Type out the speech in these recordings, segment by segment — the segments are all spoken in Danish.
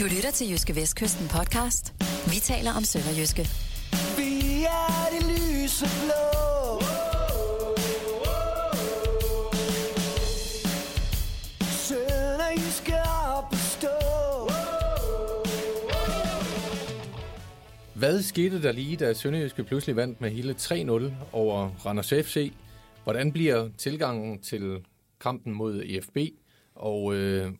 Du lytter til Jyske Vestkysten podcast. Vi taler om Sønderjyske. Vi er det lyse blå. Sønderjyske op at stå. Hvad skete der lige, da Sønderjyske pludselig vandt med hele 3-0 over Randers FC? Hvordan bliver tilgangen til kampen mod EFB? Og øh,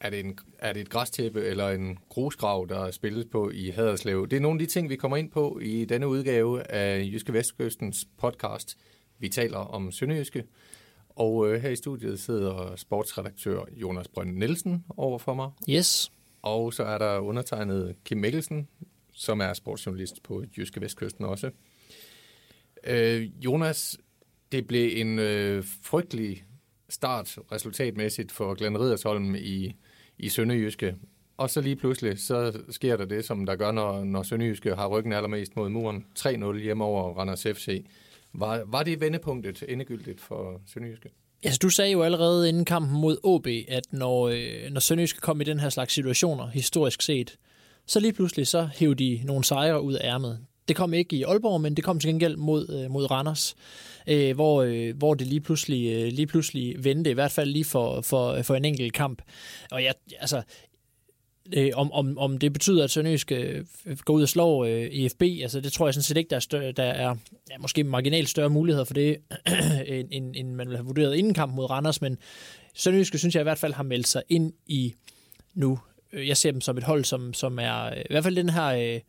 er, det en, er det et græstæppe eller en grusgrav, der spilles på i Haderslev? Det er nogle af de ting, vi kommer ind på i denne udgave af Jyske Vestkystens podcast. Vi taler om Sønderjyske. Og øh, her i studiet sidder sportsredaktør Jonas Brønd Nielsen over for mig. Yes. Og så er der undertegnet Kim Mikkelsen, som er sportsjournalist på Jyske Vestkysten også. Øh, Jonas, det blev en øh, frygtelig start resultatmæssigt for Glenn Ridersholm i, i Sønderjyske. Og så lige pludselig, så sker der det, som der gør, når, når Sønderjyske har ryggen allermest mod muren. 3-0 hjemme over Randers FC. Var, var det vendepunktet endegyldigt for Sønderjyske? Altså, du sagde jo allerede inden kampen mod OB, at når, øh, når Sønderjyske kom i den her slags situationer, historisk set, så lige pludselig så hævde de nogle sejre ud af ærmet. Det kom ikke i Aalborg, men det kom til gengæld mod, øh, mod Randers, øh, hvor, øh, hvor det lige pludselig, øh, lige pludselig vendte, i hvert fald lige for, for, for en enkelt kamp. Og jeg, altså, øh, om, om, om det betyder, at Sønderjysk øh, går ud og slår øh, EFB, altså det tror jeg sådan set ikke, der er, større, der er ja, måske marginalt større muligheder for det, end, end, end man ville have vurderet inden kampen mod Randers, men Sønderjysk synes jeg i hvert fald har meldt sig ind i nu. Jeg ser dem som et hold, som, som er øh, i hvert fald den her... Øh,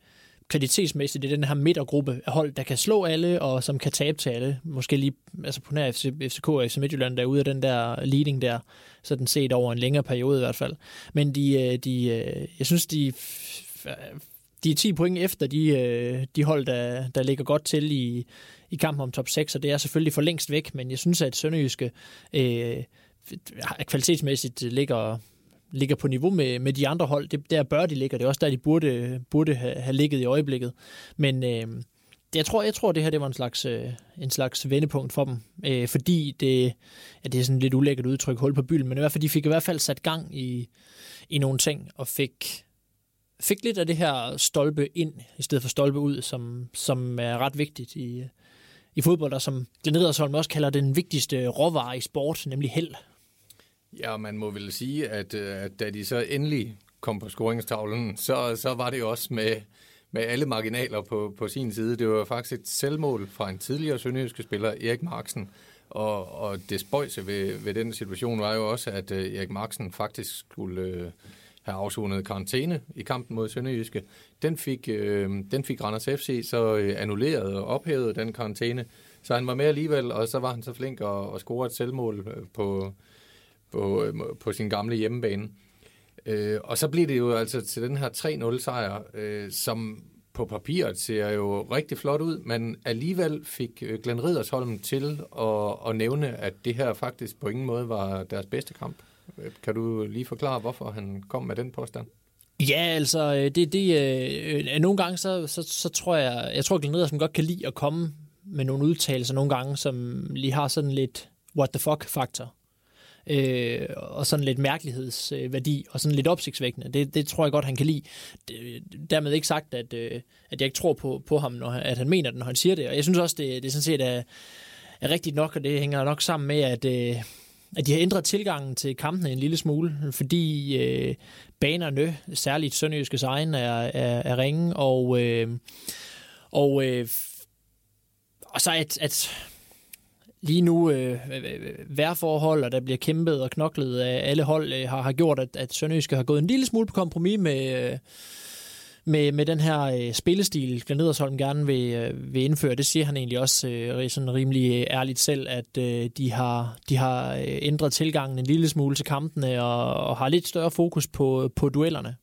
kvalitetsmæssigt, det er den her midtergruppe af hold, der kan slå alle, og som kan tabe til alle. Måske lige, altså på nær FC, FCK og FC Midtjylland, der er ude af den der leading der, sådan set over en længere periode i hvert fald. Men de, øh, de øh, jeg synes, de, de er 10 point efter de, øh, de hold, der, der ligger godt til i, i kampen om top 6, og det er selvfølgelig for længst væk, men jeg synes, at Sønderjyske øh, kvalitetsmæssigt ligger ligger på niveau med, med de andre hold. Det, der bør de ligge, det er også der, de burde, burde have, have ligget i øjeblikket. Men øh, jeg tror, jeg tror, det her det var en slags, øh, en slags vendepunkt for dem, øh, fordi det, ja, det er sådan lidt ulækkert udtryk, hul på bylden, men i hvert fald, de fik i hvert fald sat gang i, i nogle ting, og fik, fik lidt af det her stolpe ind, i stedet for stolpe ud, som, som er ret vigtigt i, i fodbold, og som Glenn Riddersholm også kalder den vigtigste råvare i sport, nemlig held. Ja, man må vel sige, at, øh, at da de så endelig kom på scoringstavlen, så, så var det jo også med, med alle marginaler på, på sin side. Det var faktisk et selvmål fra en tidligere sønderjyske spiller, Erik Marksen. Og, og det spøjse ved, ved den situation var jo også, at uh, Erik Marksen faktisk skulle uh, have afsonet karantæne i kampen mod Sønderjyske. Den fik, uh, den fik Randers FC så annulleret og ophævet den karantæne. Så han var med alligevel, og så var han så flink at, at score et selvmål på, på, øh, på sin gamle hjemmebane. Øh, og så bliver det jo altså til den her 3-0 sejr, øh, som på papiret ser jo rigtig flot ud, men alligevel fik øh, Glenn Ridersholm til at, at nævne, at det her faktisk på ingen måde var deres bedste kamp. Øh, kan du lige forklare, hvorfor han kom med den påstand? Ja, altså, øh, det, det, øh, nogle gange, så, så, så tror jeg, jeg tror, Glenn Riddersholm godt kan lide at komme med nogle udtalelser nogle gange, som lige har sådan lidt what the fuck-faktor øh, og sådan lidt mærkelighedsværdi, og sådan lidt opsigtsvækkende. Det, det tror jeg godt, han kan lide. Det, dermed ikke sagt, at, øh, at jeg ikke tror på, på ham, når, at han mener det, når han siger det. Og jeg synes også, det, det sådan set er, er rigtigt nok, og det hænger nok sammen med, at, øh, at de har ændret tilgangen til kampene en lille smule, fordi øh, banerne, særligt Sønderjyskes egen, er, er, er ringe, og, øh, og, øh, og så at, at lige nu øh, værforhold, og der bliver kæmpet og knoklet af alle hold, øh, har, har gjort, at, at Sønderjyske har gået en lille smule på kompromis med, øh, med, med den her øh, spillestil, Glenn Edersholm gerne vil, øh, vil indføre. Det siger han egentlig også øh, sådan rimelig øh, ærligt selv, at øh, de har, de har øh, ændret tilgangen en lille smule til kampene og, og har lidt større fokus på, på duellerne.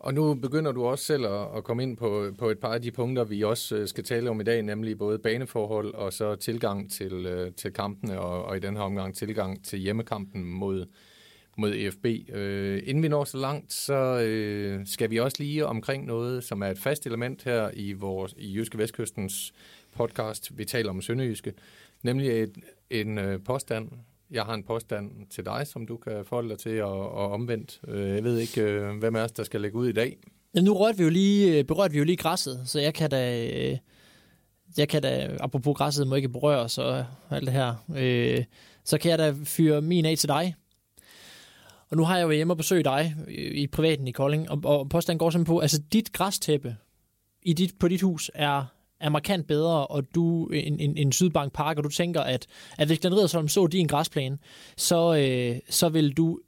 Og nu begynder du også selv at, at komme ind på, på et par af de punkter, vi også øh, skal tale om i dag, nemlig både baneforhold og så tilgang til, øh, til kampene, og, og i den her omgang tilgang til hjemmekampen mod, mod EFB. Øh, inden vi når så langt, så øh, skal vi også lige omkring noget, som er et fast element her i, vores, i Jyske Vestkystens podcast. Vi taler om Sønderjyske, nemlig et, en øh, påstand, jeg har en påstand til dig, som du kan forholde dig til, og, og omvendt. Øh, jeg ved ikke, øh, hvem af os, der skal lægge ud i dag. Jamen, nu rørte vi jo lige, øh, berørte vi jo lige græsset, så jeg kan da, jeg kan da, apropos græsset må ikke berøre så alt det her, øh, så kan jeg da fyre min af til dig. Og nu har jeg jo hjemme og besøg dig i privaten i Kolding, og, og påstanden går simpelthen på, altså dit græstæppe i dit, på dit hus er, er markant bedre, og du en, en, en Sydbank Park, og du tænker, at, at hvis Glenn Riddersholm så din græsplæne, så, øh, så vil du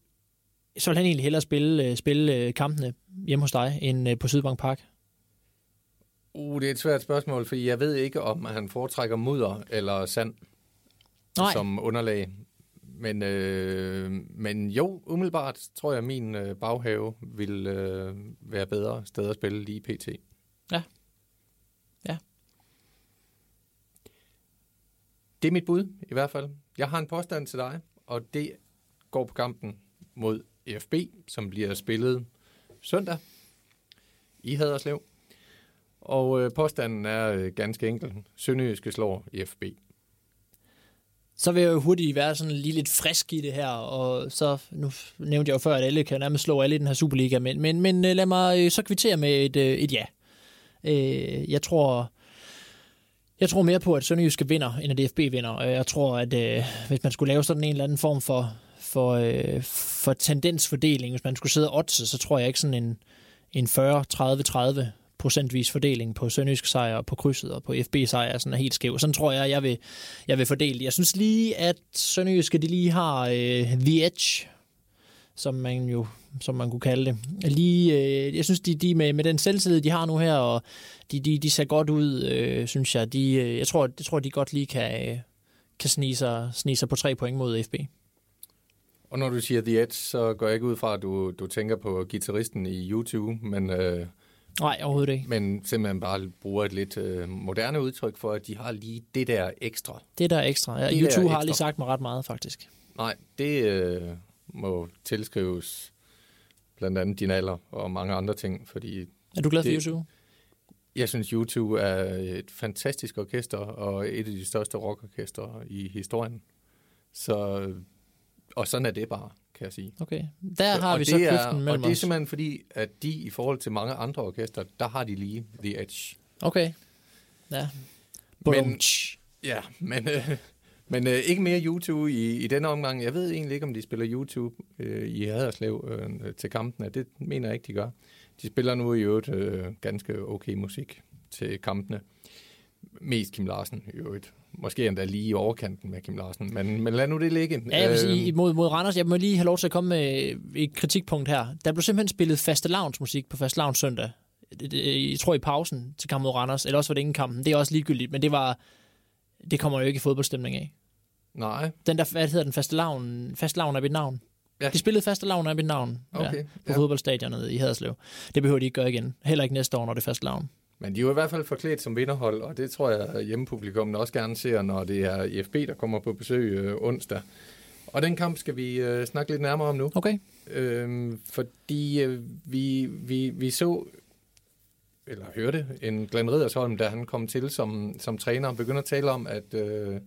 så vil han egentlig hellere spille, øh, spille øh, kampene hjemme hos dig, end øh, på Sydbank Park. Uh, det er et svært spørgsmål, fordi jeg ved ikke, om han foretrækker mudder eller sand Nej. som underlag. Men, øh, men jo, umiddelbart tror jeg, at min øh, baghave vil øh, være bedre sted at spille lige pt. Ja. Det er mit bud, i hvert fald. Jeg har en påstand til dig, og det går på kampen mod EFB, som bliver spillet søndag i Haderslev. Og øh, påstanden er øh, ganske enkel. Sønderjyske slår EFB. Så vil jeg jo hurtigt være sådan lige lidt frisk i det her, og så, nu nævnte jeg jo før, at alle kan nærmest slå alle i den her Superliga, men, men, men øh, lad mig øh, så kvittere med et, øh, et ja. Øh, jeg tror, jeg tror mere på, at Sønderjyske vinder, end at DFB vinder. Øh, jeg tror, at øh, hvis man skulle lave sådan en eller anden form for, for, øh, for tendensfordeling, hvis man skulle sidde og oddse, så tror jeg ikke sådan en, en 40-30-30 procentvis fordeling på Sønderjysk sejr og på krydset og på FB sejr sådan er helt skæv. Sådan tror jeg, jeg vil, jeg vil fordele det. Jeg synes lige, at Sønderjyske de lige har øh, the edge, som man jo som man kunne kalde det. Lige, øh, jeg synes, de, de med, med den selvtillid, de har nu her, og de, de, de ser godt ud, øh, synes jeg. De, øh, jeg, tror, jeg tror, de godt lige kan, øh, kan snige sig, snige sig på tre point mod FB. Og når du siger The Edge, så går jeg ikke ud fra, at du, du tænker på gitarristen i YouTube, men, øh, Nej, overhovedet ikke. men simpelthen bare bruger et lidt øh, moderne udtryk for, at de har lige det der ekstra. Det der er ekstra. Ja, Det der YouTube har ekstra. lige sagt mig ret meget, faktisk. Nej, det øh, må tilskrives blandt andet din alder og mange andre ting, fordi Er du glad for Det- YouTube? jeg synes, YouTube er et fantastisk orkester og et af de største rockorkestre i historien. Så, og sådan er det bare, kan jeg sige. Okay. Der har og vi så er, kløften Og mellem det er os. simpelthen fordi, at de i forhold til mange andre orkester, der har de lige The Edge. Okay. Ja. Men- Men... Ja, men, øh, men øh, ikke mere YouTube i, i denne omgang. Jeg ved egentlig ikke, om de spiller YouTube øh, i Haderslev øh, til kampene. Det mener jeg ikke, de gør. De spiller nu i øvrigt øh, ganske okay musik til kampene. Mest Kim Larsen i øvrigt. Måske endda lige i overkanten med Kim Larsen. Men, men lad nu det ligge. Ja, jeg vil Øh, sige, mod, mod Randers, jeg må lige have lov til at komme med et kritikpunkt her. Der blev simpelthen spillet fastelavnsmusik på fastelavns søndag. Det- Jeg tror i pausen til kamp mod Randers, eller også var det ingen kampen. Det er også ligegyldigt, men det var det kommer jo ikke i fodboldstemning af. Nej, Den der, hvad hedder den, fastelavn, fastelavn er mit navn. Ja. De spillede fastelavn er mit navn okay. ja, på Ja. fodboldstadionet i Haderslev. Det behøver de ikke gøre igen. Heller ikke næste år, når det er fastelavn. Men de er jo i hvert fald forklædt som vinderhold, og det tror jeg, at hjemmepublikummet også gerne ser, når det er IFB, der kommer på besøg øh, onsdag. Og den kamp skal vi øh, snakke lidt nærmere om nu. Okay. Øhm, fordi øh, vi, vi, vi så, eller hørte, en Glenn Riddersholm, da han kom til som, som træner, og begyndte at tale om, at øh,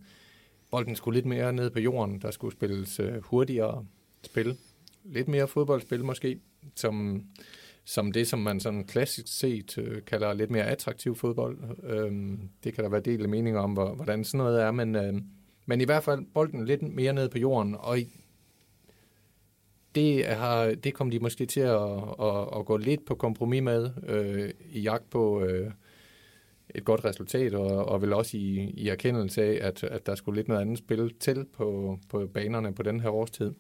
bolden skulle lidt mere ned på jorden. Der skulle spilles øh, hurtigere spil. Lidt mere fodboldspil måske, som, som det, som man sådan klassisk set øh, kalder lidt mere attraktiv fodbold. Øhm, det kan der være delte af meninger om, hvor, hvordan sådan noget er, men, øh, men i hvert fald bolden lidt mere ned på jorden, og i, det, har, det kom de måske til at, at, at gå lidt på kompromis med øh, i jagt på øh, et godt resultat, og, og vel også i, i erkendelse af, at, at der skulle lidt noget andet spil til på, på banerne på den her årstid.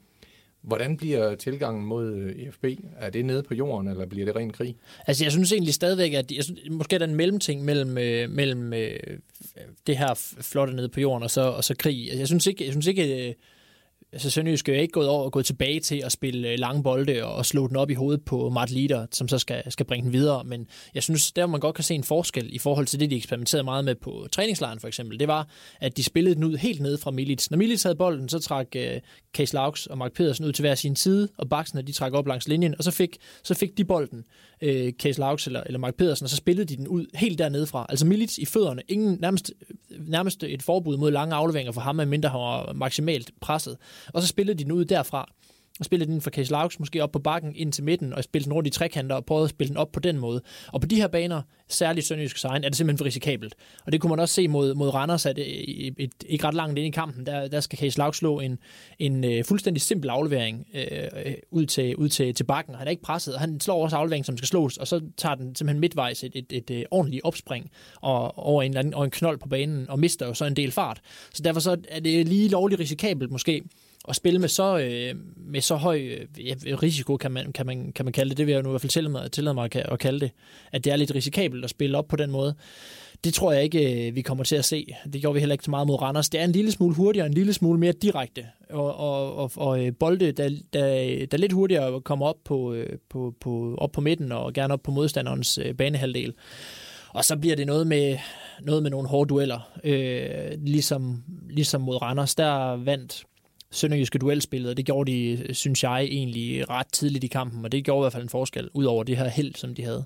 Hvordan bliver tilgangen mod øh, IFB? EFB? Er det nede på jorden, eller bliver det ren krig? Altså, jeg synes egentlig stadigvæk, at jeg synes, måske er der en mellemting mellem, øh, mellem øh, det her flotte nede på jorden og så, og så krig. Altså, jeg synes ikke, jeg synes ikke øh, altså Sønderjysk er ikke gået over og gået tilbage til at spille øh, lange bolde og slå den op i hovedet på Mart Lider, som så skal, skal bringe den videre. Men jeg synes, der man godt kan se en forskel i forhold til det, de eksperimenterede meget med på træningslejren for eksempel. Det var, at de spillede den ud helt ned fra Milits. Når Milits havde bolden, så trak øh, Case Laux og Mark Pedersen ud til hver sin side, og baksene de trak op langs linjen, og så fik, så fik de bolden, øh, Case Laux eller, eller Mark Pedersen, og så spillede de den ud helt dernede fra. Altså Milits i fødderne, ingen, nærmest, nærmest et forbud mod lange afleveringer for ham, medmindre han var maksimalt presset. Og så spillede de den ud derfra og spillede den fra Case Laux måske op på bakken ind til midten, og spillede den rundt i trekanter og prøvede at spille den op på den måde. Og på de her baner, særligt Sønderjysk Sejren, er det simpelthen for risikabelt. Og det kunne man også se mod, mod Randers, at øh, et, et, ikke ret langt ind i kampen, der, der skal Case Laux slå en, en uh, fuldstændig simpel aflevering uh, ud, til, ud til, til bakken. Han er ikke presset, og han slår også afleveringen, som skal slås, og så tager den simpelthen midtvejs et, et, et, et ordentligt opspring og, over en, eller anden, og en knold på banen, og mister jo så en del fart. Så derfor så er det lige lovligt risikabelt måske, at spille med så, øh, med så høj øh, risiko, kan man, kan, man, kan man kalde det, det vil jeg nu i hvert fald tillade mig, tillade mig at, at kalde det, at det er lidt risikabelt at spille op på den måde. Det tror jeg ikke, øh, vi kommer til at se. Det gjorde vi heller ikke så meget mod Randers. Det er en lille smule hurtigere, en lille smule mere direkte, og, og, og, og øh, bolde, der, der, der lidt hurtigere kommer op på, øh, på, på, op på midten og gerne op på modstanderens banehalvdel. Og så bliver det noget med, noget med nogle hårde dueller, øh, ligesom, ligesom mod Randers. Der vandt sønderjyske duelspillet, og det gjorde de, øh, synes jeg, egentlig ret tidligt i kampen, og det gjorde i hvert fald en forskel, ud over det her held, som de havde.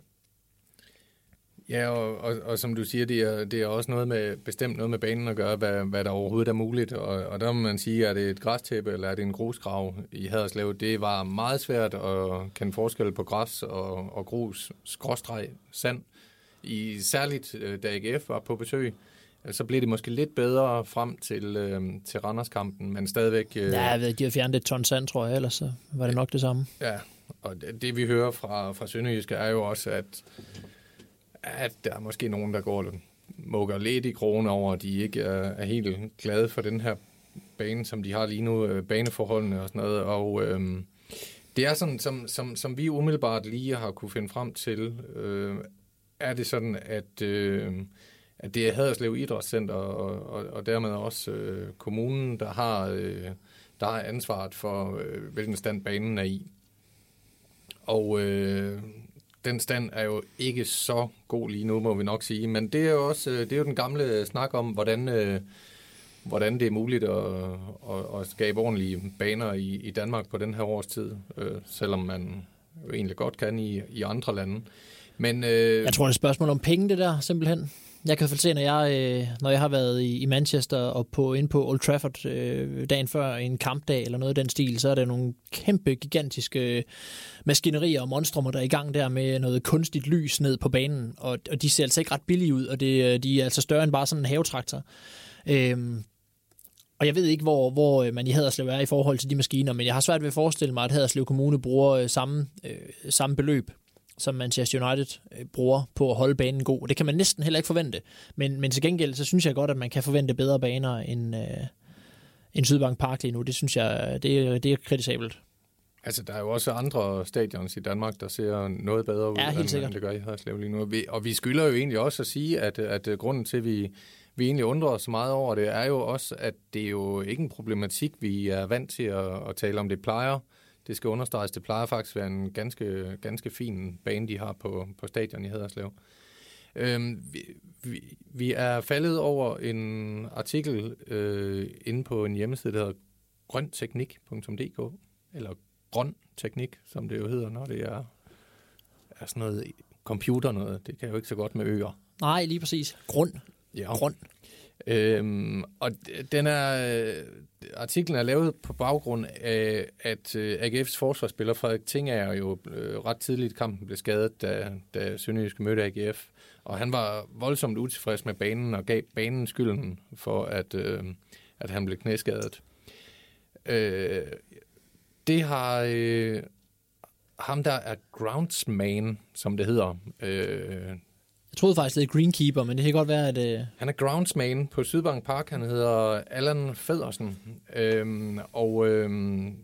Ja, og, og, og som du siger, det er, det er også noget med, bestemt noget med banen at gøre, hvad, hvad der overhovedet er muligt. Og, og der må man sige, er det et græstæppe eller er det en grusgrav i Haderslev? Det var meget svært at kende forskel på græs og, og grus, skråstreg, sand. I, særligt øh, da AGF var på besøg, så blev det måske lidt bedre frem til, øh, til Randers-kampen, men stadigvæk... Øh, ja, jeg ved, de har fjernet et ton sand, tror jeg, ellers så var det nok det samme. Ja, og det, det vi hører fra, fra Sønderjyske er jo også, at, at der er måske nogen, der går mukker lidt i kroner over, at de ikke er, er helt glade for den her bane, som de har lige nu, øh, baneforholdene og sådan noget, og... Øh, det er sådan, som, som, som vi umiddelbart lige har kunne finde frem til, øh, er det sådan, at øh, at det er Haderslev Idrætscenter og, og, og dermed også øh, kommunen, der har, øh, der har ansvaret for, øh, hvilken stand banen er i. Og øh, den stand er jo ikke så god lige nu, må vi nok sige. Men det er jo også øh, det er jo den gamle snak om, hvordan, øh, hvordan det er muligt at, at, at skabe ordentlige baner i, i Danmark på den her årstid, øh, selvom man jo egentlig godt kan i, i andre lande. Men, øh, jeg tror, det er et spørgsmål om penge, det der, simpelthen. Jeg kan fald se, når jeg, øh, når jeg har været i, Manchester og på, inde på Old Trafford øh, dagen før en kampdag eller noget af den stil, så er der nogle kæmpe, gigantiske øh, maskinerier og monstrummer, der er i gang der med noget kunstigt lys ned på banen, og, og de ser altså ikke ret billige ud, og det, øh, de er altså større end bare sådan en havetraktor. Øhm, og jeg ved ikke, hvor, hvor øh, man i Haderslev er i forhold til de maskiner, men jeg har svært ved at forestille mig, at Haderslev Kommune bruger samme, øh, samme beløb som Manchester United øh, bruger på at holde banen god. Det kan man næsten heller ikke forvente. Men, men til gengæld, så synes jeg godt, at man kan forvente bedre baner end, øh, end Sydbank Park lige nu. Det synes jeg, det, er, det er kritisabelt. Altså, der er jo også andre stadions i Danmark, der ser noget bedre ud, ja, helt end, end det gør i Haderslev lige nu. Og vi, og vi skylder jo egentlig også at sige, at, at grunden til, at vi, vi egentlig undrer os meget over det, er jo også, at det er jo ikke en problematik, vi er vant til at, at tale om. Det plejer det skal understreges, det plejer faktisk at være en ganske, ganske fin bane, de har på, på stadion i Haderslev. Øhm, vi, vi, vi er faldet over en artikel øh, inde på en hjemmeside, der hedder grønteknik.dk, eller grøn teknik, som det jo hedder, når det er, er sådan noget computer noget. Det kan jo ikke så godt med øer. Nej, lige præcis. Grund. Ja. Grund. Øhm, og den er, øh, artiklen er lavet på baggrund af, at øh, AGF's forsvarsspiller Frederik Tinger jo øh, ret tidligt i kampen blev skadet, da, da Sønderjyske mødte AGF. Og han var voldsomt utilfreds med banen og gav banen skylden for, at, øh, at han blev knæskadet. Øh, det har øh, ham, der er groundsman, som det hedder, øh, troede faktisk, det er Greenkeeper, men det kan godt være, at... Øh... Han er groundsman på Sydbank Park. Han hedder Allan Federsen. Øhm, og øhm,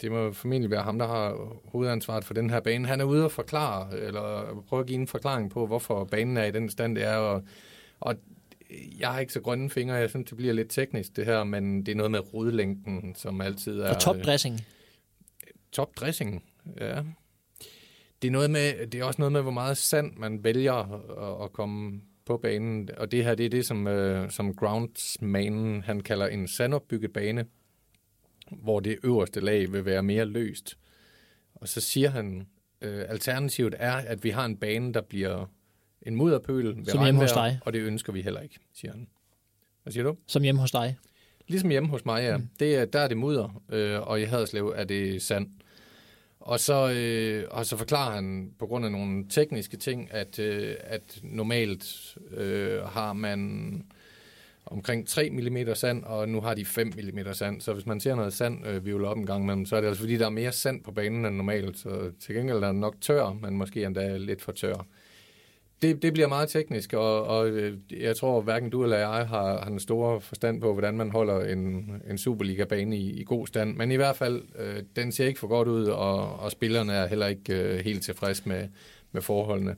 det må formentlig være ham, der har hovedansvaret for den her bane. Han er ude og forklare, eller prøve at give en forklaring på, hvorfor banen er i den stand, det er. Og, og jeg har ikke så grønne fingre. Jeg synes, det bliver lidt teknisk, det her, men det er noget med rodlængden, som altid er... Og topdressing. Topdressing, ja det er, noget med, det er også noget med, hvor meget sand man vælger at, at komme på banen. Og det her, det er det, som, uh, som groundsmanen, han kalder en sandopbygget bane, hvor det øverste lag vil være mere løst. Og så siger han, uh, alternativet er, at vi har en bane, der bliver en mudderpøl ved Som hjemme hos dig. og det ønsker vi heller ikke, siger han. Hvad siger du? Som hjemme hos dig. Ligesom hjemme hos mig, ja. Mm. Det er, der er det mudder, øh, og i Haderslev er det sand. Og så, øh, og så forklarer han på grund af nogle tekniske ting, at, øh, at normalt øh, har man omkring 3 mm sand, og nu har de 5 mm sand. Så hvis man ser noget sand øh, vivle op en gang imellem, så er det altså fordi, der er mere sand på banen end normalt. Så til gengæld er den nok tør, men måske endda lidt for tør. Det, det bliver meget teknisk, og, og øh, jeg tror, hverken du eller jeg har, har en stor forstand på, hvordan man holder en, en Superliga-bane i, i god stand. Men i hvert fald, øh, den ser ikke for godt ud, og, og spillerne er heller ikke øh, helt tilfreds med, med forholdene.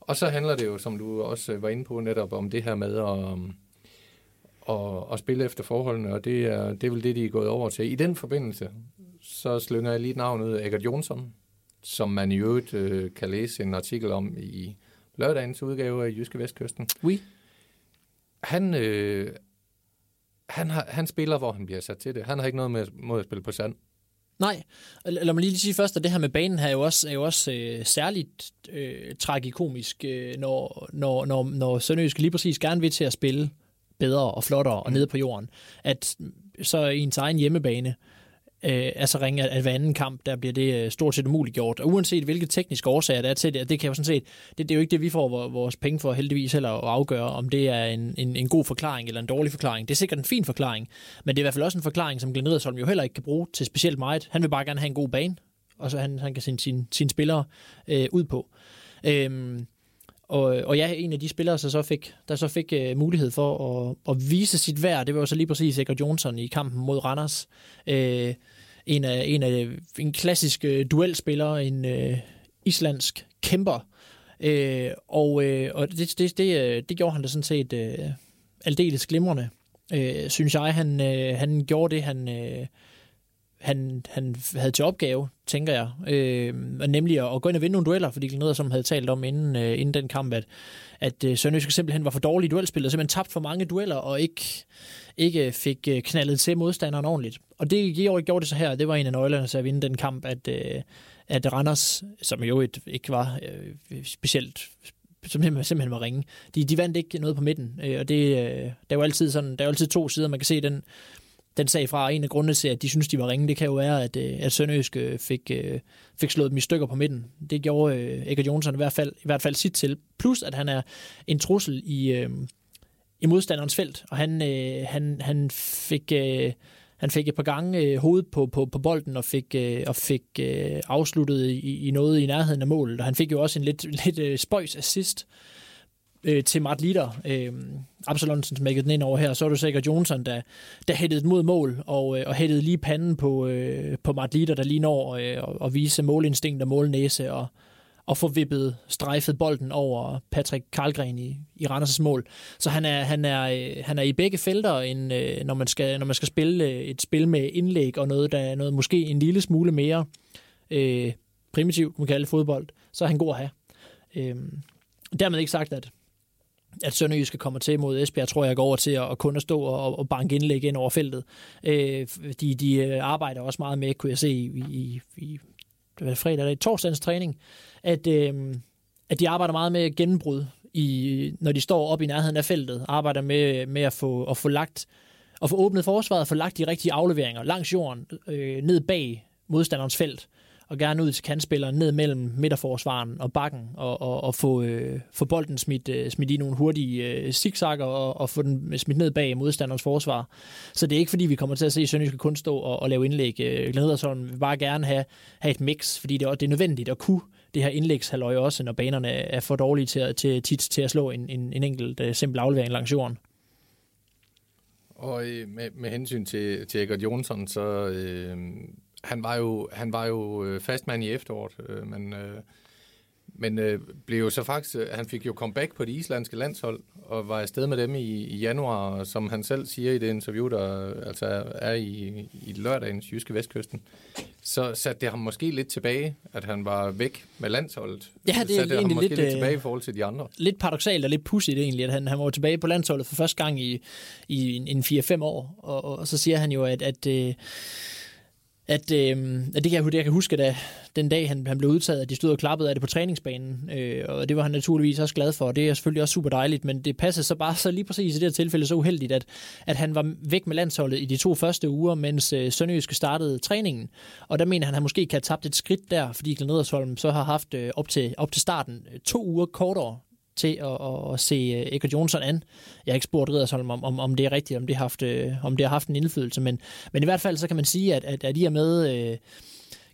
Og så handler det jo, som du også var inde på netop, om det her med at, um, at, at spille efter forholdene, og det er, det er vel det, de er gået over til. I den forbindelse, så slynger jeg lige navnet ud Egert Jonsson, som man i øvrigt øh, kan læse en artikel om i lørdagens udgave af Jyske Vestkysten. Oui. Han, øh, han, har, han spiller, hvor han bliver sat til det. Han har ikke noget med, mod at spille på sand. Nej, lad mig lige sige først, at det her med banen her er jo også, er jo også øh, særligt øh, tragikomisk, øh, når, når, når, når Sønderjysk lige præcis gerne vil til at spille bedre og flottere og nede på jorden. At så ens egen hjemmebane, øh, Øh, altså ringe, at hver anden kamp, der bliver det øh, stort set umuligt gjort. Og uanset hvilke tekniske årsager der er til det, det kan jo sådan set, det, det er jo ikke det, vi får vores penge for heldigvis heller at afgøre, om det er en, en, en god forklaring eller en dårlig forklaring. Det er sikkert en fin forklaring, men det er i hvert fald også en forklaring, som Glenn Riddersholm jo heller ikke kan bruge til specielt meget. Han vil bare gerne have en god bane, og så han, han kan sende sine, sin spillere øh, ud på. Øhm, og, og ja, en af de spillere, der så fik, der så fik uh, mulighed for at, at vise sit værd, det var jo så lige præcis Edgar Jonsson i kampen mod Randers. Uh, en af, en af en klassisk uh, duelspiller, en uh, islandsk kæmper. Uh, og uh, og det, det, det, det gjorde han da sådan set uh, aldeles glimrende. Uh, synes jeg, han, uh, han gjorde det, han... Uh, han, han havde til opgave, tænker jeg, øh, nemlig at, at gå ind og vinde nogle dueller, fordi noget, som havde talt om inden, øh, inden den kamp, at, at øh, Sønderjysk simpelthen var for dårlig dårlige duelspillere, simpelthen tabt for mange dueller, og ikke, ikke fik øh, knaldet til modstanderen ordentligt. Og det gjorde, gjorde det så her, det var en af nøglerne til at vinde den kamp, at, øh, at Randers, som jo et, ikke var øh, specielt som simpelthen var ringe. De, de vandt ikke noget på midten, øh, og det, øh, der er jo altid sådan, der er jo altid to sider. Man kan se den den sag fra. En af grundene til, at de synes, de var ringe, det kan jo være, at, øh, at Sønderjysk øh, fik, øh, fik slået dem i stykker på midten. Det gjorde Egger Jonsson i hvert, fald, i hvert fald sit til. Plus, at han er en trussel i, i modstanderens felt, og han, han, han fik... Han fik et par gange hovedet på, på, på bolden og fik, og fik afsluttet i, i noget i nærheden af målet. Og han fik jo også en lidt, lidt spøjs assist øh, Øh, til Mart Litter, øh, Absalonsen smækkede den ind over her, så er du sikkert Jonsson, der, der hættede mod mål, og, øh, og hættede lige panden på, øh, på Mart Litter, der lige når øh, at vise målinstinkt og målnæse, og, og få vippet, strejfet bolden over Patrick Karlgren i, i Randers' mål. Så han er, han er, øh, han er i begge felter, en, øh, når, man skal, når man skal spille øh, et spil med indlæg og noget, der er noget måske en lille smule mere øh, primitivt, kan man kalde fodbold, så er han god at have. Øh, dermed ikke sagt, at at Sønderjyske kommer til mod Esbjerg, tror jeg går over til at, kun at stå og, og banke indlæg ind over feltet. Øh, de, de arbejder også meget med, kunne jeg se i, i, i det var fredag eller i torsdagens træning, at, øh, at de arbejder meget med gennembrud, i, når de står op i nærheden af feltet, arbejder med, med at, få, at få lagt og få åbnet forsvaret, få lagt de rigtige afleveringer langs jorden, øh, ned bag modstanderens felt og gerne ud til kantspilleren ned mellem midterforsvaren og bakken, og, og, og få, øh, få bolden smidt, øh, smidt i nogle hurtige øh, zigzagger, og, og få den smidt ned bag modstanderens forsvar. Så det er ikke fordi, vi kommer til at se Sønderjyske kun stå og, og lave indlæg. Øh, Glenn vil bare gerne have, have et mix, fordi det er, det er nødvendigt at kunne det her indlægshalløj også, når banerne er for dårlige til, til, tit til at slå en, en, en enkelt øh, simpel aflevering langs jorden. Og øh, med, med hensyn til, til Egert Jonsson, så øh, han var jo, han var jo øh, fastmand i efteråret, øh, men, øh, men øh, blev jo så faktisk, øh, han fik jo comeback på det islandske landshold, og var afsted med dem i, i januar, som han selv siger i det interview, der altså er i, i lørdagens jyske vestkysten, så satte det ham måske lidt tilbage, at han var væk med landsholdet. Ja, det er satte egentlig ham lidt, lidt tilbage i forhold til de andre. Lidt paradoxalt og lidt pudsigt egentlig, at han, han var tilbage på landsholdet for første gang i, i en, en 4-5 år, og, og så siger han jo, at, at øh, at, øh, at det, kan jeg, jeg kan huske, da den dag han, han blev udtaget, at de stod og klappede af det på træningsbanen, øh, og det var han naturligvis også glad for, og det er selvfølgelig også super dejligt, men det passede så bare så lige præcis i det her tilfælde så uheldigt, at, at han var væk med landsholdet i de to første uger, mens øh, Sønderjyske startede træningen, og der mener han, at han måske kan have tabt et skridt der, fordi Glenn Edersholm så har haft øh, op, til, op til starten øh, to uger kortere til at, at, at se øh, Edgar Johnson an. Jeg har ikke spurgt Riddersholm, om, om, om det er rigtigt, om det, har haft, øh, om det har haft en indflydelse, men, men i hvert fald så kan man sige, at, at, at i og med Øh,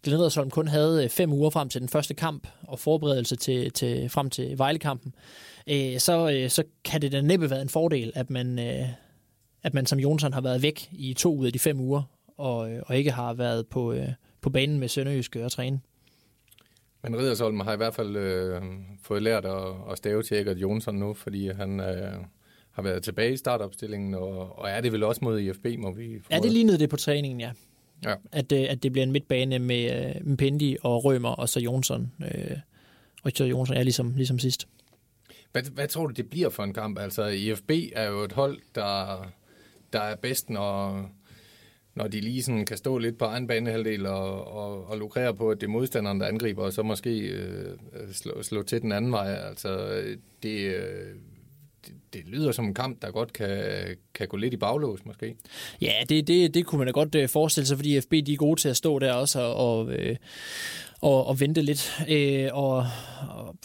Glenn Riddersholm kun havde øh, fem uger frem til den første kamp og forberedelse til, til, frem til Vejlekampen, øh, så, øh, så kan det da næppe være en fordel, at man, øh, at man som Jonsson har været væk i to ud af de fem uger, og, og ikke har været på, øh, på banen med Sønderjyske og træne. Men Riddersholm har i hvert fald øh, fået lært at, at stave til Egert Jonsson nu, fordi han øh, har været tilbage i startopstillingen, og, og er det vel også mod IFB, må vi Ja, det lignede det på træningen, ja. Ja. At, øh, at det bliver en midtbane med, øh, med Pendi og Rømer og så Jonsson. Øh, Richard Jonsson er ligesom, ligesom sidst. Hvad, hvad tror du, det bliver for en kamp? Altså, IFB er jo et hold, der, der er bedst, når, når de lige sådan kan stå lidt på egen banehalvdel og, og, og lukrere på, at det er modstanderen, der angriber, og så måske øh, slå, slå til den anden vej. Altså, det, øh, det, det lyder som en kamp, der godt kan, kan gå lidt i baglås, måske. Ja, det, det, det kunne man da godt øh, forestille sig, fordi FB de er gode til at stå der også og, og, øh, og, og vente lidt. Øh, og, og,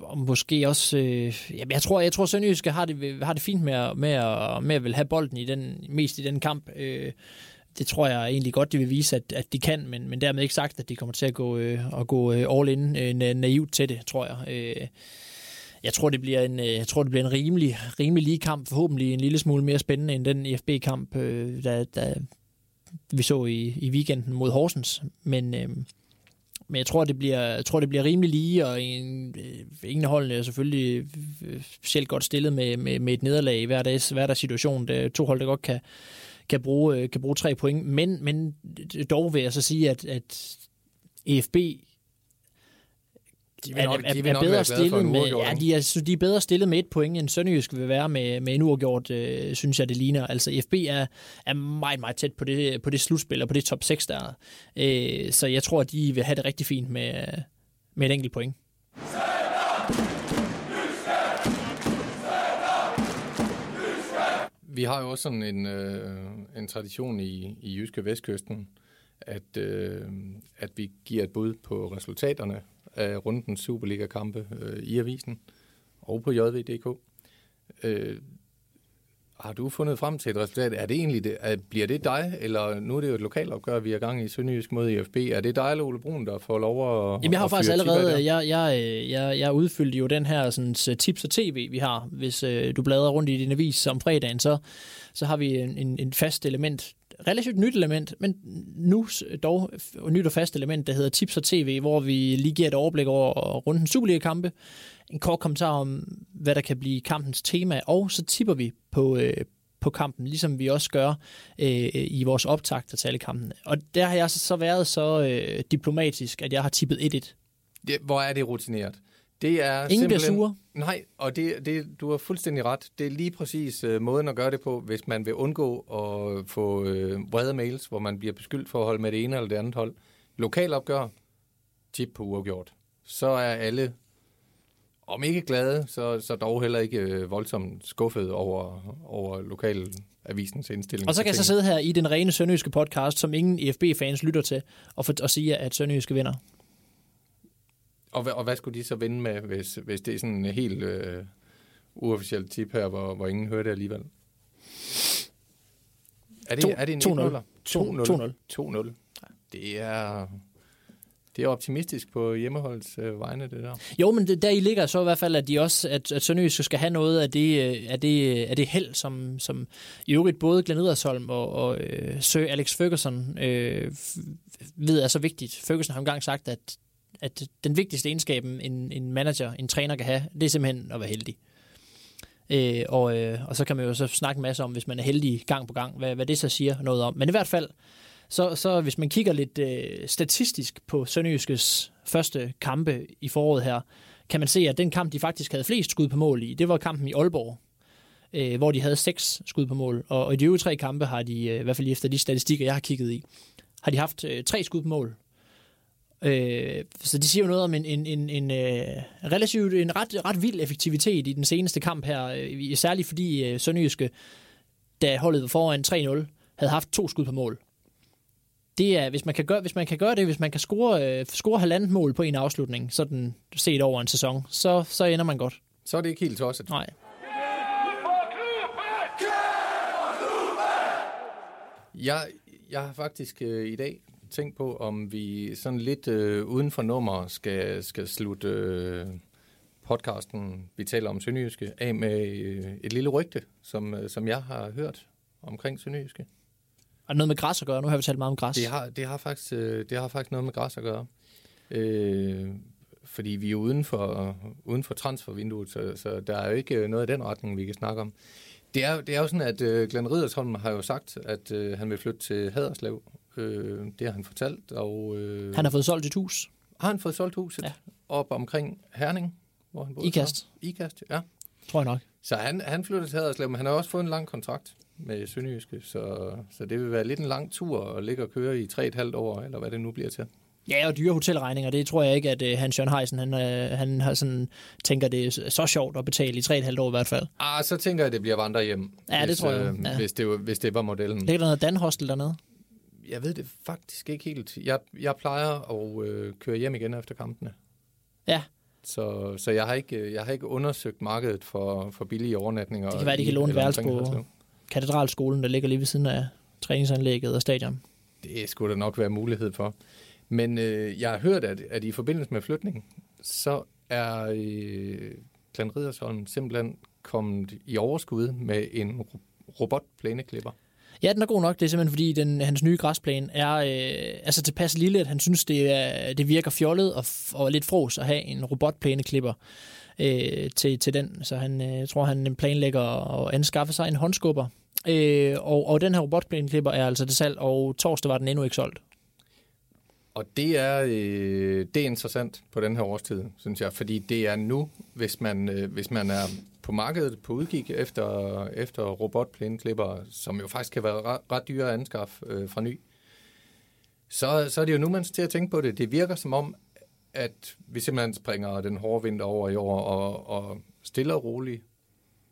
og måske også... Øh, jamen, jeg tror, jeg tror Sønderjyske har det, har det fint med, at, med, at, med at vil have bolden i den, mest i den kamp. Øh, det tror jeg egentlig godt, de vil vise, at, at de kan, men, men dermed ikke sagt, at de kommer til at gå, øh, at gå øh, all in øh, naivt til det, tror jeg. Øh, jeg tror, det bliver en, øh, jeg tror, det bliver en rimelig, rimelig lige kamp, forhåbentlig en lille smule mere spændende end den IFB-kamp, øh, der, der vi så i, i weekenden mod Horsens. Men, øh, men jeg tror, det bliver, jeg tror, det bliver rimelig lige, og en, øh, ingen holdene er selvfølgelig øh, specielt godt stillet med, med, med et nederlag i hver dags, hver dags situation. Det er to hold, der godt kan, kan bruge, kan bruge tre point. Men, men dog vil jeg så sige, at, at EFB de vil nok, er, de vil er nok bedre stillet med, ja, de er, synes, de er bedre stillet med et point, end Sønderjysk vil være med, med en uafgjort, øh, synes jeg, det ligner. Altså, FB er, er meget, meget tæt på det, på det slutspil og på det top 6 der. Øh, så jeg tror, at de vil have det rigtig fint med, med et enkelt point. Vi har jo også sådan en, øh, en tradition i, i Jyske Vestkysten, at, øh, at vi giver et bud på resultaterne af rundens Superliga-kampe øh, i avisen og på JV.dk. Øh, har du fundet frem til et resultat? Er det egentlig det, er, bliver det dig, eller nu er det jo et lokalopgør, vi er gang i Sønderjysk mod IFB. Er det dig eller Ole Brun, der får lov at Jamen, jeg har faktisk allerede, jeg, jeg, jeg, jeg udfyldte jo den her sådan, så tips og tv, vi har. Hvis øh, du bladrer rundt i din avis om fredagen, så, så har vi en, en, en fast element, relativt nyt element, men nu dog et nyt og fast element, der hedder tips og tv, hvor vi lige giver et overblik over rundens Superliga-kampe, en kort kommentar om, hvad der kan blive kampens tema, og så tipper vi på, øh, på kampen, ligesom vi også gør øh, i vores optagter til alle kampene. Og der har jeg så, så været så øh, diplomatisk, at jeg har tippet 1-1. Ja, hvor er det rutineret? Det er Ingen bliver sure. Nej, og det, det, du har fuldstændig ret. Det er lige præcis uh, måden at gøre det på, hvis man vil undgå at få uh, vrede mails, hvor man bliver beskyldt for at holde med det ene eller det andet hold. Lokalopgør, tip på uafgjort. Så er alle, om ikke glade, så, så dog heller ikke uh, voldsomt skuffet over, over lokalavisens indstilling. Og så kan jeg så sidde her i den rene sønderjyske podcast, som ingen EFB-fans lytter til, og, for, og sige, at sønderjyske vinder. Og, hvad- og hvad skulle de så vinde med, hvis, hvis det er sådan en helt uh, uofficielt tip her, hvor, hvor ingen hører det alligevel? Er det, To- er det en 2-0. 1-0'er? 2-0. 2-0. Det er, det er optimistisk på hjemmeholdets øh, vegne, det der. Jo, men det, der i ligger så i hvert fald, at de også, at, at Sønderjyske skal have noget af det, øh, af det, af det held, som, som i øvrigt både Glenn Edersholm og, og øh, Sir Alex Ferguson øh, ved er så vigtigt. Ferguson har engang sagt, at, at den vigtigste egenskab, en, en manager, en træner kan have, det er simpelthen at være heldig. Øh, og, øh, og så kan man jo så snakke en masse om, hvis man er heldig gang på gang, hvad, hvad det så siger noget om. Men i hvert fald, så, så hvis man kigger lidt øh, statistisk på Sønderjyskes første kampe i foråret her, kan man se, at den kamp, de faktisk havde flest skud på mål i, det var kampen i Aalborg, øh, hvor de havde seks skud på mål. Og, og i de øvrige tre kampe har de, øh, i hvert fald efter de statistikker, jeg har kigget i, har de haft øh, tre skud på mål. Øh, så det siger jo noget om en, en, en, en øh, relativt en ret, ret vild effektivitet i den seneste kamp her, øh, særligt fordi øh, Sønderjyske, da holdet var foran 3-0, havde haft to skud på mål. Det er, hvis man kan gøre, hvis man kan gøre det, hvis man kan score, øh, score halvandet mål på en afslutning, sådan set over en sæson, så, så ender man godt. Så er det ikke helt tosset. Nej. Jeg, jeg har faktisk øh, i dag tænkt på, om vi sådan lidt øh, uden for nummer skal, skal slutte øh, podcasten, vi taler om Sønderjyske, af med øh, et lille rygte, som, øh, som jeg har hørt omkring Sønderjyske. Er det noget med græs at gøre? Nu har vi talt meget om græs. Det har, det har, faktisk, øh, det har faktisk noget med græs at gøre. Øh, fordi vi er uden for, uden for transfervinduet, så, så der er jo ikke noget i den retning, vi kan snakke om. Det er, det er jo sådan, at øh, Glenn Riddersholm har jo sagt, at øh, han vil flytte til Haderslev. Øh, det har han fortalt. Og, øh, Han har fået solgt et hus. har han fået solgt huset Ja. op omkring Herning, hvor han boede Ikast. Ikast, ja. Tror jeg nok. Så han, han flyttede til Haderslev, men han har også fået en lang kontrakt med Sønderjyske, så, så det vil være lidt en lang tur at ligge og køre i 3,5 år, eller hvad det nu bliver til. Ja, og dyre hotelregninger, det tror jeg ikke, at uh, Hans Jørgen Heisen, han, uh, han har sådan, tænker, det er så sjovt at betale i 3,5 år i hvert fald. Ah, så tænker jeg, at det bliver vandrehjem. Ja, det hvis, tror jeg, Øh, ja. hvis, det, hvis det var modellen. Ligger der noget Dan-hostel dernede? Jeg ved det faktisk ikke helt. Jeg, jeg plejer at øh, køre hjem igen efter kampene. Ja, Så, så jeg, har ikke, øh, jeg har ikke undersøgt markedet for, for billige overnatninger. det kan være, de kan låne værelse på katedralskolen, der ligger lige ved siden af træningsanlægget og stadion. Det skulle der nok være mulighed for. Men øh, jeg har hørt, at, at i forbindelse med flytningen, så er øh, Glenn Riddersholm simpelthen kommet i overskud med en ro- robotplæneklipper. Ja, den er god nok. Det er simpelthen, fordi den, hans nye græsplæne er øh, altså tilpas lille, at han synes, det, er, det virker fjollet og, og lidt fros at have en robotplæneklipper øh, til, til den. Så han øh, tror, han planlægger at anskaffe sig en håndskubber. Øh, og, og den her robotplæneklipper er altså til salg, og torsdag var den endnu ikke solgt. Og det er, øh, det er interessant på den her årstid, synes jeg, fordi det er nu, hvis man, øh, hvis man er på markedet på udkig efter, efter robotplæneklipper, som jo faktisk kan være ret, ret dyre at anskaffe øh, fra ny, så, så er det jo nu, man skal til at tænke på det. Det virker som om, at vi simpelthen springer den hårde vinter over i år, og, og stille og roligt,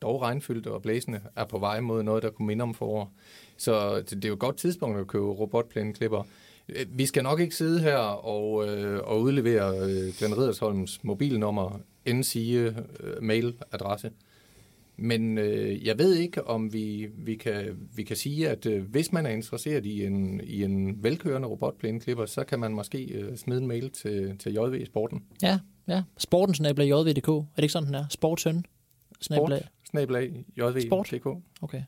dog regnfyldt og blæsende, er på vej mod noget, der kunne minde om forår. Så det, det er jo et godt tidspunkt at købe robotplæneklipper. klipper vi skal nok ikke sidde her og, øh, og udlevere øh, Glenn Riddersholms mobilnummer, endsige øh, mailadresse. Men øh, jeg ved ikke, om vi, vi, kan, vi kan sige, at øh, hvis man er interesseret i en, i en velkørende robotplæneklipper, så kan man måske øh, smide en mail til, til JV Sporten. Ja, ja. Sporten snabler jv.dk. Er det ikke sådan, den er? Sportshøn? Snabla. Sport, Sport. JV.dk. Okay.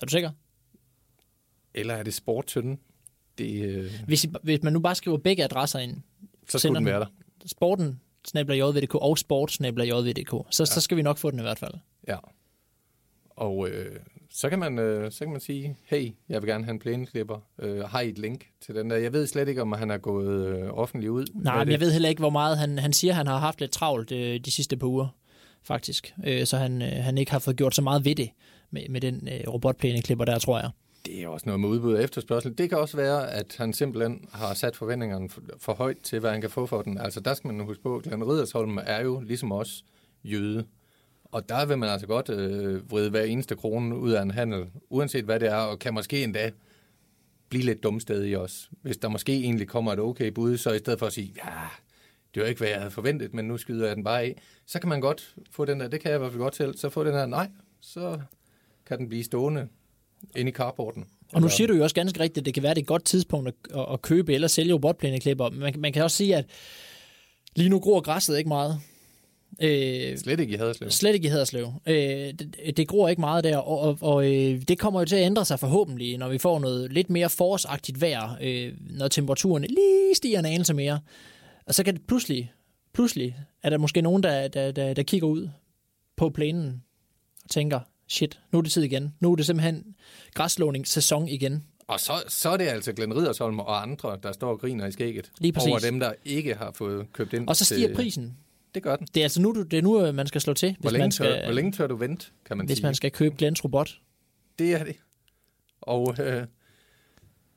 Er du sikker? Eller er det sportsynden? Det, øh, Hvis, I, hvis man nu bare skriver begge adresser ind, så skulle den være der. sporten snabler jv.dk og sport snabler jv.dk, så, ja. så skal vi nok få den i hvert fald. Ja. Og øh, så, kan man, øh, så kan man sige, hey, jeg vil gerne have en plæneklipper. Øh, har I et link til den der? Jeg ved slet ikke, om han er gået øh, offentligt ud. Nej, men det. jeg ved heller ikke, hvor meget han, han siger, han har haft lidt travlt øh, de sidste par uger, faktisk. Øh, så han, øh, han ikke har fået gjort så meget ved det med, med den øh, robotplæneklipper der, tror jeg. Det er også noget med udbud og efterspørgsel. Det kan også være, at han simpelthen har sat forventningerne for, højt til, hvad han kan få for den. Altså der skal man huske på, at Glenn Riddersholm er jo ligesom os jøde. Og der vil man altså godt øh, vride hver eneste krone ud af en handel, uanset hvad det er, og kan måske endda blive lidt dumstædig også, os. Hvis der måske egentlig kommer et okay bud, så i stedet for at sige, ja, det var ikke, hvad jeg havde forventet, men nu skyder jeg den bare af, så kan man godt få den der, det kan jeg i hvert fald godt til, så få den der, nej, så kan den blive stående inde i carporten. Og nu siger du jo også ganske rigtigt, at det kan være det et godt tidspunkt at, at, købe eller sælge robotplæneklipper. Man, man kan også sige, at lige nu gror græsset ikke meget. Øh, Slet ikke i Haderslev. Slet ikke i Haderslev. Øh, det, det gror ikke meget der, og, og, og øh, det kommer jo til at ændre sig forhåbentlig, når vi får noget lidt mere forårsagtigt vejr, øh, når temperaturen lige stiger en anelse mere. Og så kan det pludselig, pludselig er der måske nogen, der, der, der, der kigger ud på plænen og tænker, shit, nu er det tid igen. Nu er det simpelthen græsslåningssæson igen. Og så, så er det altså Glenn Riddersholm og andre, der står og griner i skægget. Lige præcis. Over dem, der ikke har fået købt ind. Og så stiger til- prisen. Det gør den. Det er altså nu, det er nu, øh, man skal slå til, Hvor hvis, længe, man tør, skal, hvor længe tør du vente, kan man hvis sige. man skal købe Glens robot. Det er det. Og øh,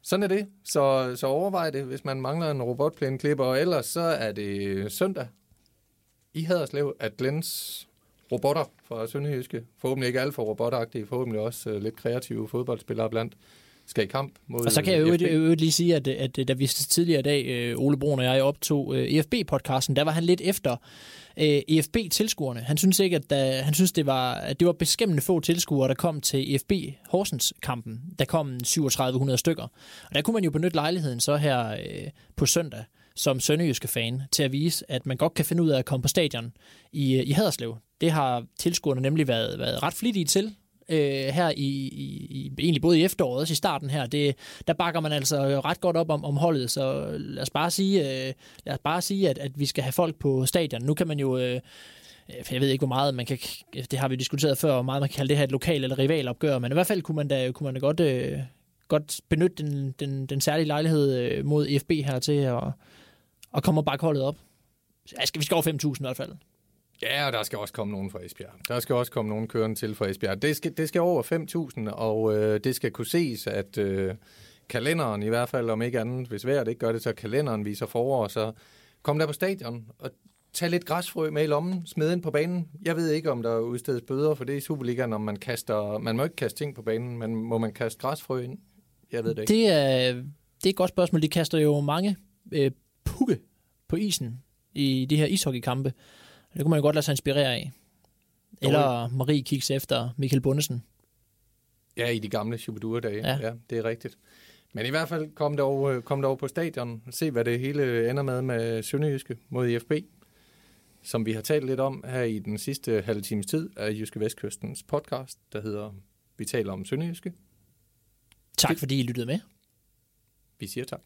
sådan er det. Så, så overvej det, hvis man mangler en robotplæneklipper. Og ellers så er det søndag i Haderslev, at Glens robotter fra Sønderjyske, forhåbentlig ikke alt for robotagtige, forhåbentlig også uh, lidt kreative fodboldspillere blandt, skal i kamp mod Og så kan jeg jo FB. øvrigt lige sige, at, at da vi tidligere i dag, øh, Ole Brun og jeg optog øh, EFB-podcasten, der var han lidt efter øh, EFB-tilskuerne. Han synes ikke, at, da, han synes, det var, at det var beskæmmende få tilskuere, der kom til EFB Horsens-kampen. Der kom 3700 stykker. Og der kunne man jo benytte lejligheden så her øh, på søndag som sønderjyske fan til at vise, at man godt kan finde ud af at komme på stadion i, øh, i Haderslev. Det har tilskuerne nemlig været, været ret flittige til øh, her i, i, i, egentlig både i efteråret og i starten her. Det, der bakker man altså ret godt op om, om holdet, så lad os bare sige, øh, lad os bare sige at, at vi skal have folk på stadion. Nu kan man jo... Øh, øh, jeg ved ikke, hvor meget man kan, det har vi diskuteret før, hvor meget man kan kalde det her et lokal- eller rivalopgør, men i hvert fald kunne man da, kunne man da godt, øh, godt benytte den, den, den særlige lejlighed øh, mod EFB her til at, at komme og bakke holdet op. Ja, skal vi skal over 5.000 i hvert fald. Ja, og der skal også komme nogen fra Esbjerg. Der skal også komme nogen kørende til fra Esbjerg. Det skal, det skal over 5.000, og øh, det skal kunne ses, at øh, kalenderen i hvert fald, om ikke andet, hvis vejret ikke gør det, så kalenderen viser forår, så kom der på stadion og tag lidt græsfrø med i lommen, smid ind på banen. Jeg ved ikke, om der udstedes bøder for det i Superligaen, om man kaster... Man må ikke kaste ting på banen, men må man kaste græsfrø ind? Jeg ved det ikke. Det er, det er et godt spørgsmål. De kaster jo mange øh, pukke på isen i de her ishockeykampe. Det kunne man jo godt lade sig inspirere af. Eller Marie kigge efter Michael Bundesen. Ja, i de gamle Shubidua-dage. Ja. Ja. det er rigtigt. Men i hvert fald kom dog, øh, kom dog på stadion. Se, hvad det hele ender med med Sønderjyske mod IFB. Som vi har talt lidt om her i den sidste halve times tid af Jyske Vestkystens podcast, der hedder Vi taler om Sønderjyske. Tak fordi I lyttede med. Vi siger tak.